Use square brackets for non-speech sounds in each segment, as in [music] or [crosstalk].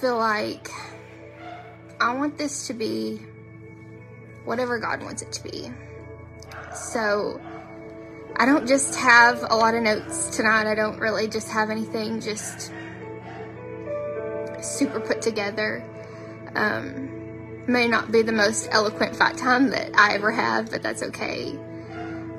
feel like I want this to be whatever God wants it to be. So I don't just have a lot of notes tonight. I don't really just have anything just super put together. Um, may not be the most eloquent fight time that I ever have, but that's okay.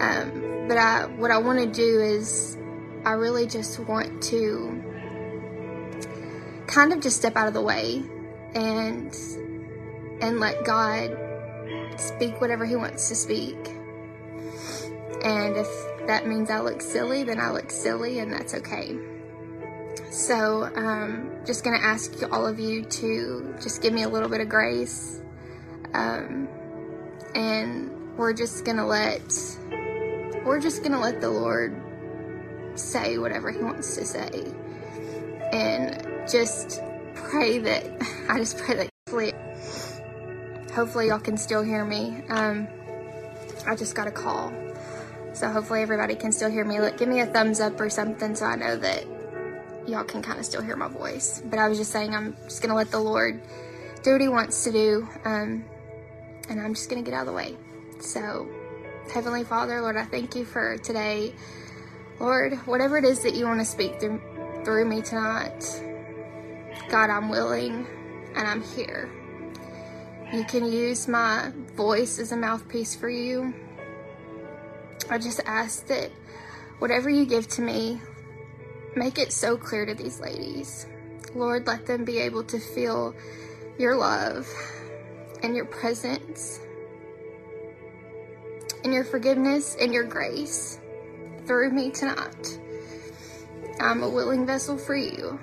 Um, but I, what I want to do is, I really just want to kind of just step out of the way and and let God speak whatever He wants to speak. And if that means I look silly, then I look silly, and that's okay. So, um, just gonna ask all of you to just give me a little bit of grace. Um, and we're just gonna let, we're just gonna let the Lord say whatever He wants to say. And just pray that, [laughs] I just pray that hopefully, hopefully y'all can still hear me. Um, I just got a call. So hopefully everybody can still hear me. Look, give me a thumbs up or something so I know that y'all can kind of still hear my voice. But I was just saying, I'm just going to let the Lord do what He wants to do. Um, and I'm just going to get out of the way. So, Heavenly Father, Lord, I thank you for today. Lord, whatever it is that you want to speak through, through me tonight, God, I'm willing and I'm here. You can use my voice as a mouthpiece for you. I just ask that whatever you give to me, make it so clear to these ladies. Lord, let them be able to feel your love and your presence and your forgiveness and your grace through me tonight. I'm a willing vessel for you.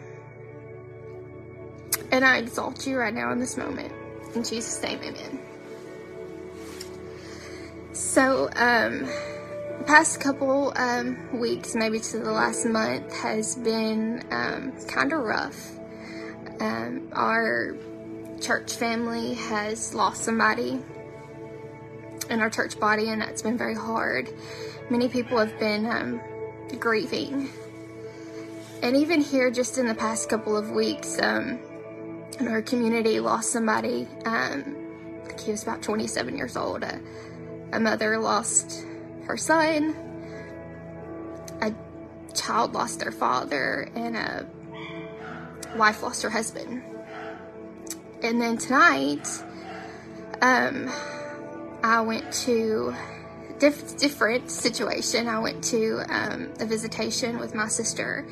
And I exalt you right now in this moment. In Jesus' name, amen. So, um, past couple um, weeks, maybe to the last month, has been um, kind of rough. Um, our church family has lost somebody in our church body, and that's been very hard. Many people have been um, grieving. And even here, just in the past couple of weeks, um, in our community, lost somebody. Um, I think he was about 27 years old. A, a mother lost her son, a child lost their father, and a wife lost her husband. And then tonight, um, I went to diff- different situation. I went to um, a visitation with my sister.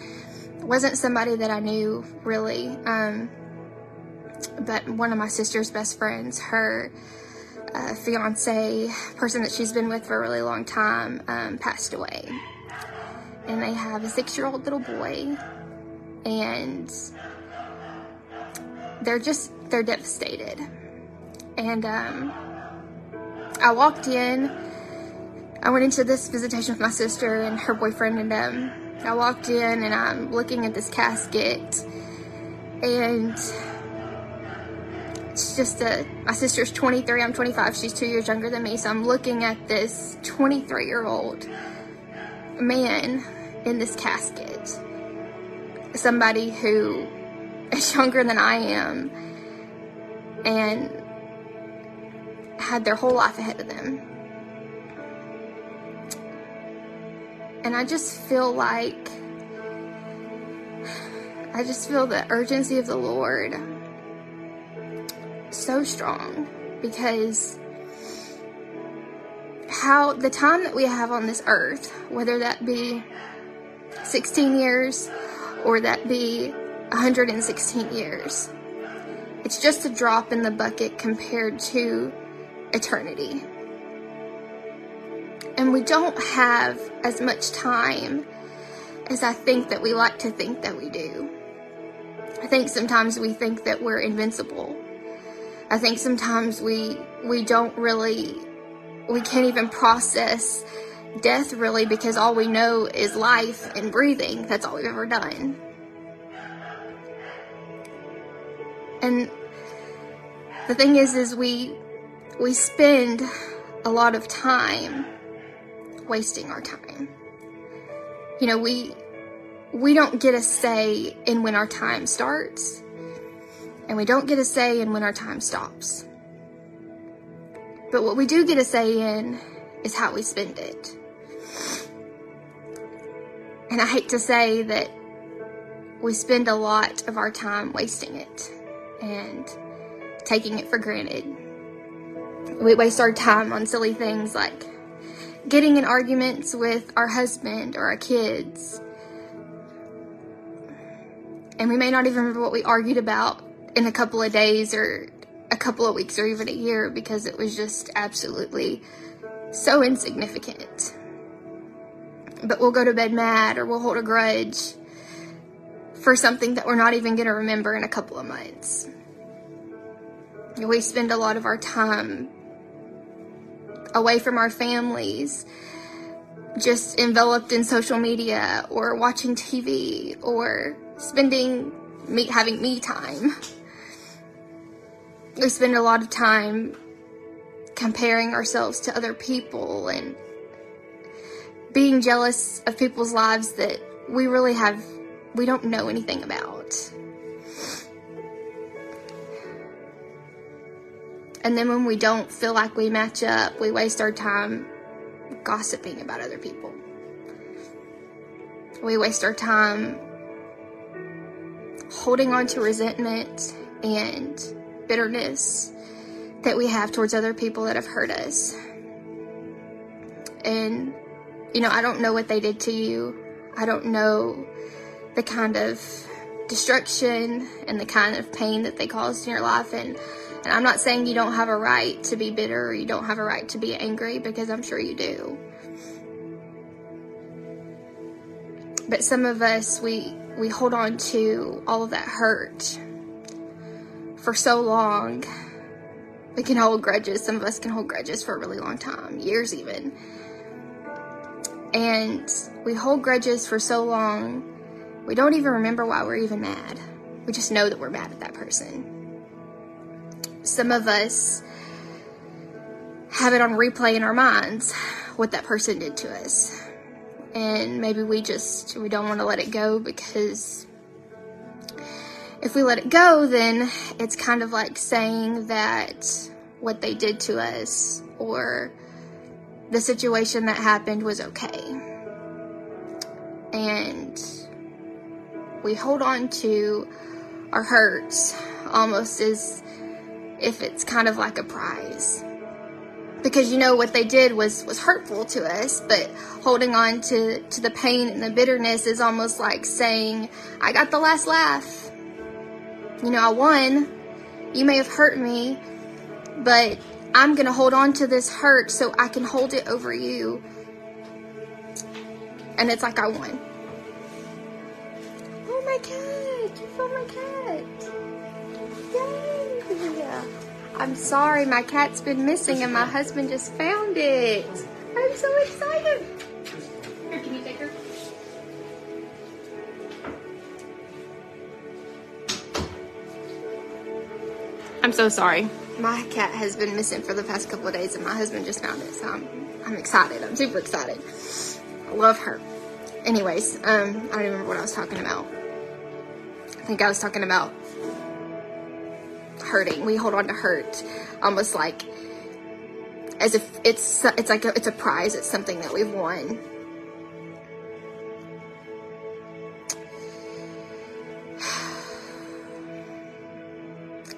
It wasn't somebody that I knew really, um, but one of my sister's best friends, her uh, fiance, person that she's been with for a really long time, um, passed away. And they have a six year old little boy, and they're just, they're devastated. And um, I walked in, I went into this visitation with my sister and her boyfriend, and um, I walked in and I'm looking at this casket, and it's just a, my sister's 23, I'm 25, she's two years younger than me, so I'm looking at this 23 year old man in this casket. Somebody who is [laughs] younger than I am and had their whole life ahead of them. And I just feel like, I just feel the urgency of the Lord so strong because how the time that we have on this earth, whether that be 16 years or that be 116 years, it's just a drop in the bucket compared to eternity. And we don't have as much time as I think that we like to think that we do. I think sometimes we think that we're invincible I think sometimes we we don't really we can't even process death really because all we know is life and breathing. That's all we've ever done. And the thing is is we we spend a lot of time wasting our time. You know, we we don't get a say in when our time starts And we don't get a say in when our time stops. But what we do get a say in is how we spend it. And I hate to say that we spend a lot of our time wasting it and taking it for granted. We waste our time on silly things like getting in arguments with our husband or our kids. And we may not even remember what we argued about in a couple of days or a couple of weeks or even a year because it was just absolutely so insignificant. But we'll go to bed mad or we'll hold a grudge for something that we're not even going to remember in a couple of months. We spend a lot of our time away from our families, just enveloped in social media or watching TV or spending me having me time. We spend a lot of time comparing ourselves to other people and being jealous of people's lives that we really have we don't know anything about. And then when we don't feel like we match up, we waste our time gossiping about other people. We waste our time holding on to resentment and bitterness that we have towards other people that have hurt us. And, you know, I don't know what they did to you. I don't know the kind of destruction and the kind of pain that they caused in your life. And and I'm not saying you don't have a right to be bitter or you don't have a right to be angry because I'm sure you do. But some of us, we, we hold on to all of that hurt for so long. We can hold grudges. Some of us can hold grudges for a really long time, years even. And we hold grudges for so long, we don't even remember why we're even mad. We just know that we're mad at that person some of us have it on replay in our minds what that person did to us. And maybe we just we don't want to let it go because if we let it go, then it's kind of like saying that what they did to us or the situation that happened was okay. And we hold on to our hurts almost as if it's kind of like a prize. Because you know what they did was was hurtful to us, but holding on to to the pain and the bitterness is almost like saying, "I got the last laugh. You know, I won. You may have hurt me, but I'm going to hold on to this hurt so I can hold it over you." And it's like I won. Oh my cat! You found my cat. Yay! Yeah. I'm sorry, my cat's been missing and my husband just found it. I'm so excited. I'm so sorry. My cat has been missing for the past couple of days and my husband just found it, so I'm, I'm excited. I'm super excited. I love her. Anyways, um, I don't even remember what I was talking about. I think I was talking about hurting. We hold on to hurt almost like as if it's it's like a, it's a prize. It's something that we've won.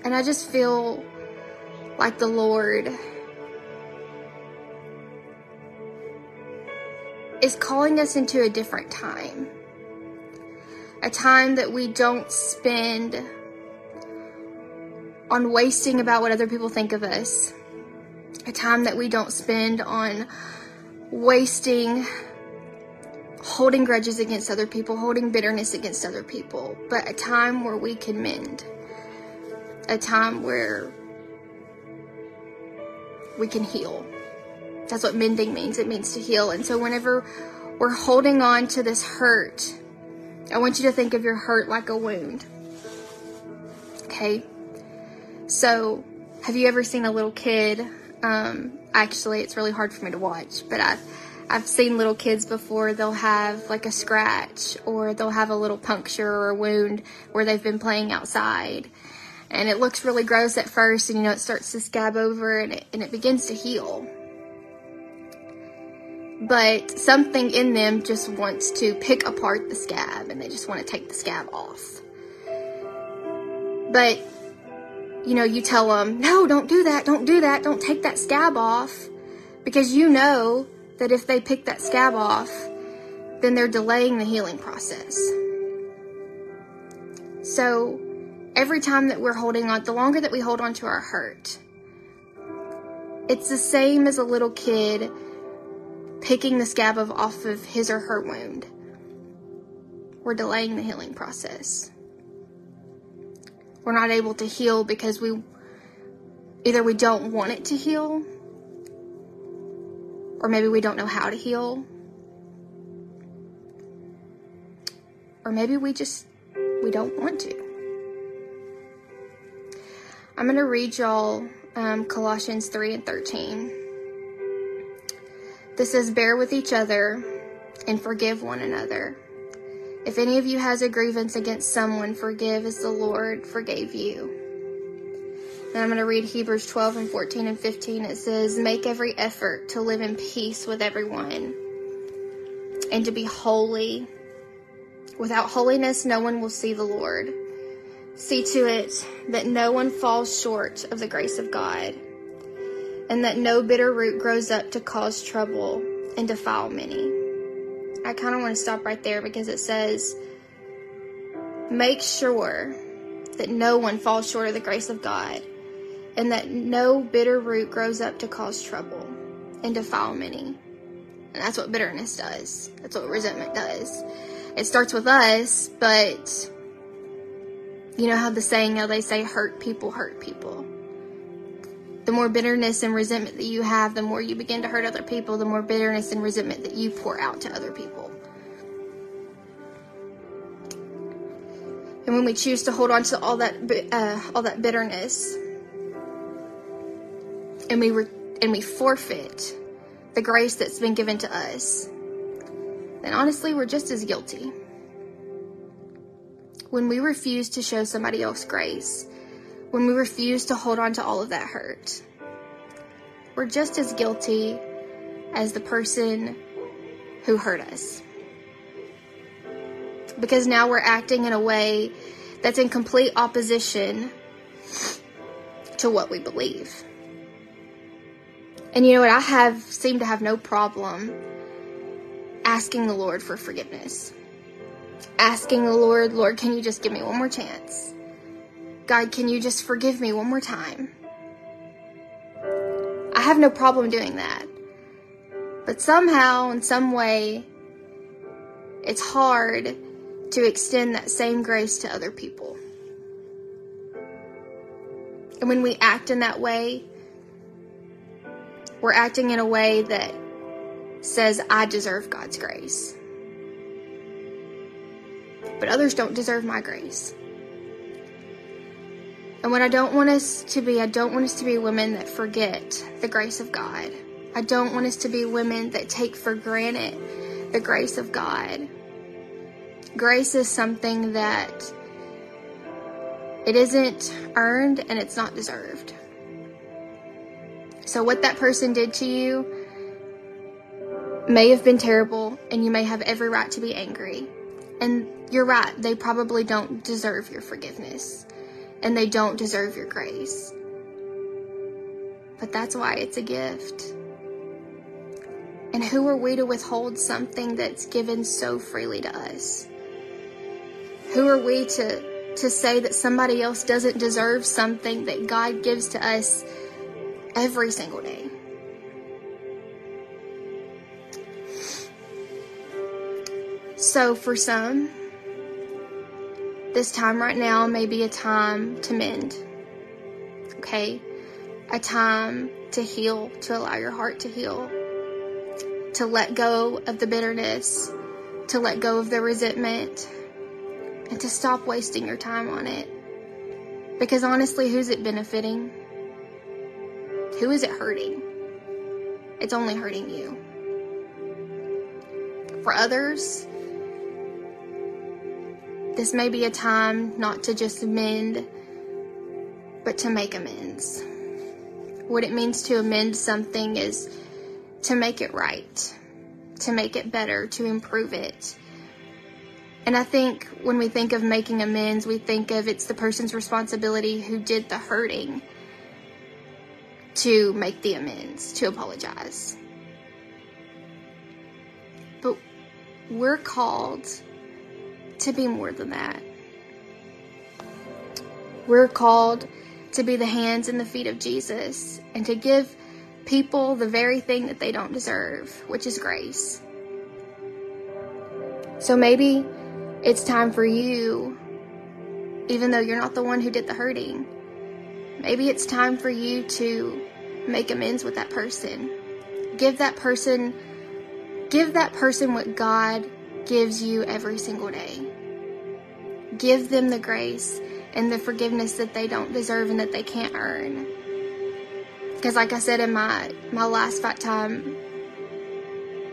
And I just feel like the Lord is calling us into a different time. A time that we don't spend on wasting about what other people think of us. A time that we don't spend on wasting holding grudges against other people, holding bitterness against other people, but a time where we can mend. A time where we can heal. That's what mending means. It means to heal. And so whenever we're holding on to this hurt, I want you to think of your hurt like a wound. Okay? So, have you ever seen a little kid? Um, actually, it's really hard for me to watch, but I've I've seen little kids before. They'll have like a scratch, or they'll have a little puncture or a wound where they've been playing outside, and it looks really gross at first and you know it starts to scab over and it, and it begins to heal. But something in them just wants to pick apart the scab and they just want to take the scab off. But you know you tell them no don't do that don't do that don't take that scab off because you know that if they pick that scab off then they're delaying the healing process. So every time that we're holding on, the longer that we hold on to our hurt, it's the same as a little kid picking the scab of off of his or her wound. We're delaying the healing process. We're not able to heal because we either we don't want it to heal or maybe we don't know how to heal. Or maybe we just we don't want to. I'm going to read y'all um, Colossians 3 and 13. This says, Bear with each other and forgive one another. If any of you has a grievance against someone, forgive as the Lord forgave you. Then I'm going to read Hebrews 12 and 14 and 15. It says, Make every effort to live in peace with everyone and to be holy. Without holiness, no one will see the Lord. See to it that no one falls short of the grace of God, and that no bitter root grows up to cause trouble and defile many. I kind of want to stop right there because it says, make sure that no one falls short of the grace of God, and that no bitter root grows up to cause trouble and defile many. And that's what bitterness does. That's what resentment does. It starts with us, but you know how the saying, how they say, hurt people hurt people. The more bitterness and resentment that you have, the more you begin to hurt other people, the more bitterness and resentment that you pour out to other people. And when we choose to hold on to all that, uh, all that bitterness, and we re- and we forfeit the grace that's been given to us, then honestly, we're just as guilty when we refuse to show somebody else grace, when we refuse to hold on to all of that hurt, we're just as guilty as the person who hurt us. Because now we're acting in a way that's in complete opposition to what we believe. And you know what? I have seemed to have no problem asking the Lord for forgiveness asking the Lord, Lord, can you just give me one more chance? God, can you just forgive me one more time? I have no problem doing that. But somehow, in some way, it's hard to extend that same grace to other people. And when we act in that way, we're acting in a way that says, I deserve God's grace but others don't deserve my grace. And what I don't want us to be, I don't want us to be women that forget the grace of God. I don't want us to be women that take for granted the grace of God. Grace is something that it isn't earned and it's not deserved. So, what that person did to you may have been terrible, and you may have every right to be angry. And you're right, they probably don't deserve your forgiveness. And they don't deserve your grace. But that's why it's a gift. And who are we to withhold something that's given so freely to us? Who are we to, to say that somebody else doesn't deserve something that God gives to us every single day? So, for some, this time right now may be a time to mend. Okay? A time to heal, to allow your heart to heal, to let go of the bitterness, to let go of the resentment, and to stop wasting your time on it. Because honestly, who's it benefiting? Who is it hurting? It's only hurting you. For others, this may be a time not to just mend, but to make amends. What it means to amend something is to make it right, to make it better, to improve it. And I think when we think of making amends, we think of it's the person's responsibility who did the hurting to make the amends, to apologize. But we're called to be more than that. We're called to be the hands and the feet of Jesus and to give people the very thing that they don't deserve, which is grace. So maybe it's time for you, even though you're not the one who did the hurting, maybe it's time for you to make amends with that person. Give that person give that person what God gives you every single day. Give them the grace and the forgiveness that they don't deserve and that they can't earn. Because like I said in my my last fight time,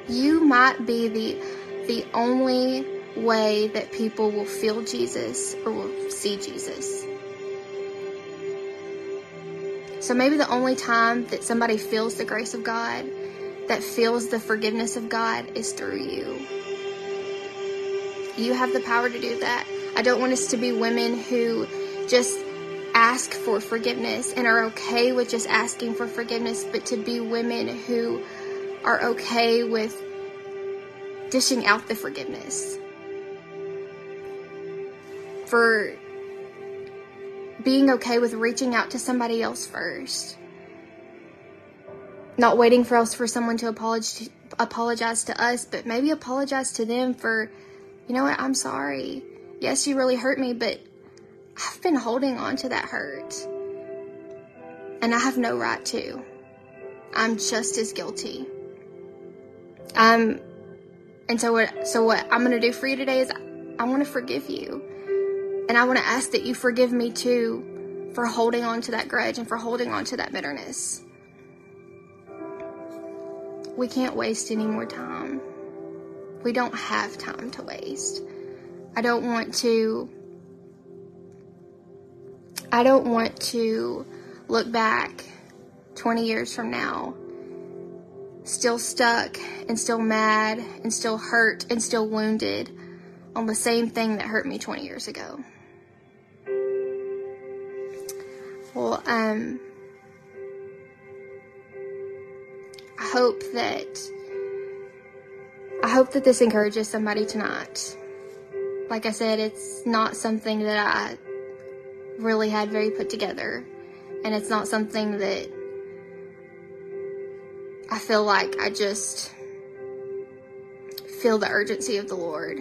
you might be the the only way that people will feel Jesus or will see Jesus. So maybe the only time that somebody feels the grace of God, that feels the forgiveness of God, is through you. You have the power to do that. I don't want us to be women who just ask for forgiveness and are okay with just asking for forgiveness, but to be women who are okay with dishing out the forgiveness. For being okay with reaching out to somebody else first. Not waiting for us for someone to apologize apologize to us, but maybe apologize to them for, you know what, I'm sorry. Yes, you really hurt me, but I've been holding on to that hurt. And I have no right to. I'm just as guilty. Um and so what so what I'm going to do for you today is I want to forgive you. And I want to ask that you forgive me too for holding on to that grudge and for holding on to that bitterness. We can't waste any more time. We don't have time to waste. I don't want to. I don't want to look back 20 years from now, still stuck and still mad and still hurt and still wounded on the same thing that hurt me 20 years ago. Well, um, I hope that I hope that this encourages somebody tonight. Like I said, it's not something that I really had very put together, and it's not something that I feel like I just feel the urgency of the Lord.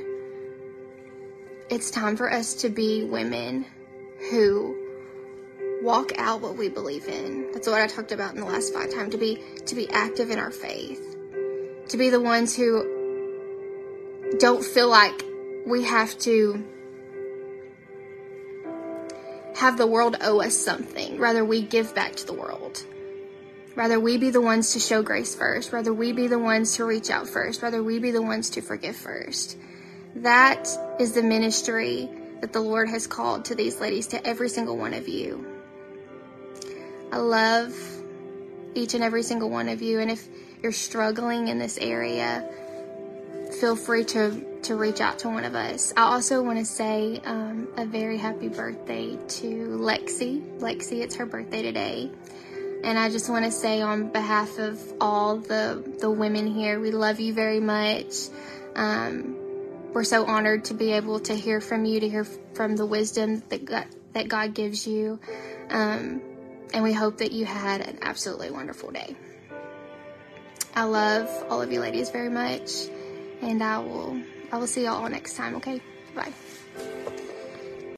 It's time for us to be women who walk out what we believe in. That's what I talked about in the last fight time to be to be active in our faith. To be the ones who don't feel like we have to have the world owe us something. Rather we give back to the world. Rather we be the ones to show grace first. Rather we be the ones to reach out first. Rather we be the ones to forgive first. That is the ministry that the Lord has called to these ladies, to every single one of you. I love each and every single one of you. And if you're struggling in this area, feel free to, to reach out to one of us. I also want to say um, a very happy birthday to Lexi. Lexi, it's her birthday today. And I just want to say on behalf of all the, the women here, we love you very much. Um, we're so honored to be able to hear from you, to hear from the wisdom that God, that God gives you. Um, and we hope that you had an absolutely wonderful day. I love all of you ladies very much, and I will I will see y'all all next time, okay? Bye.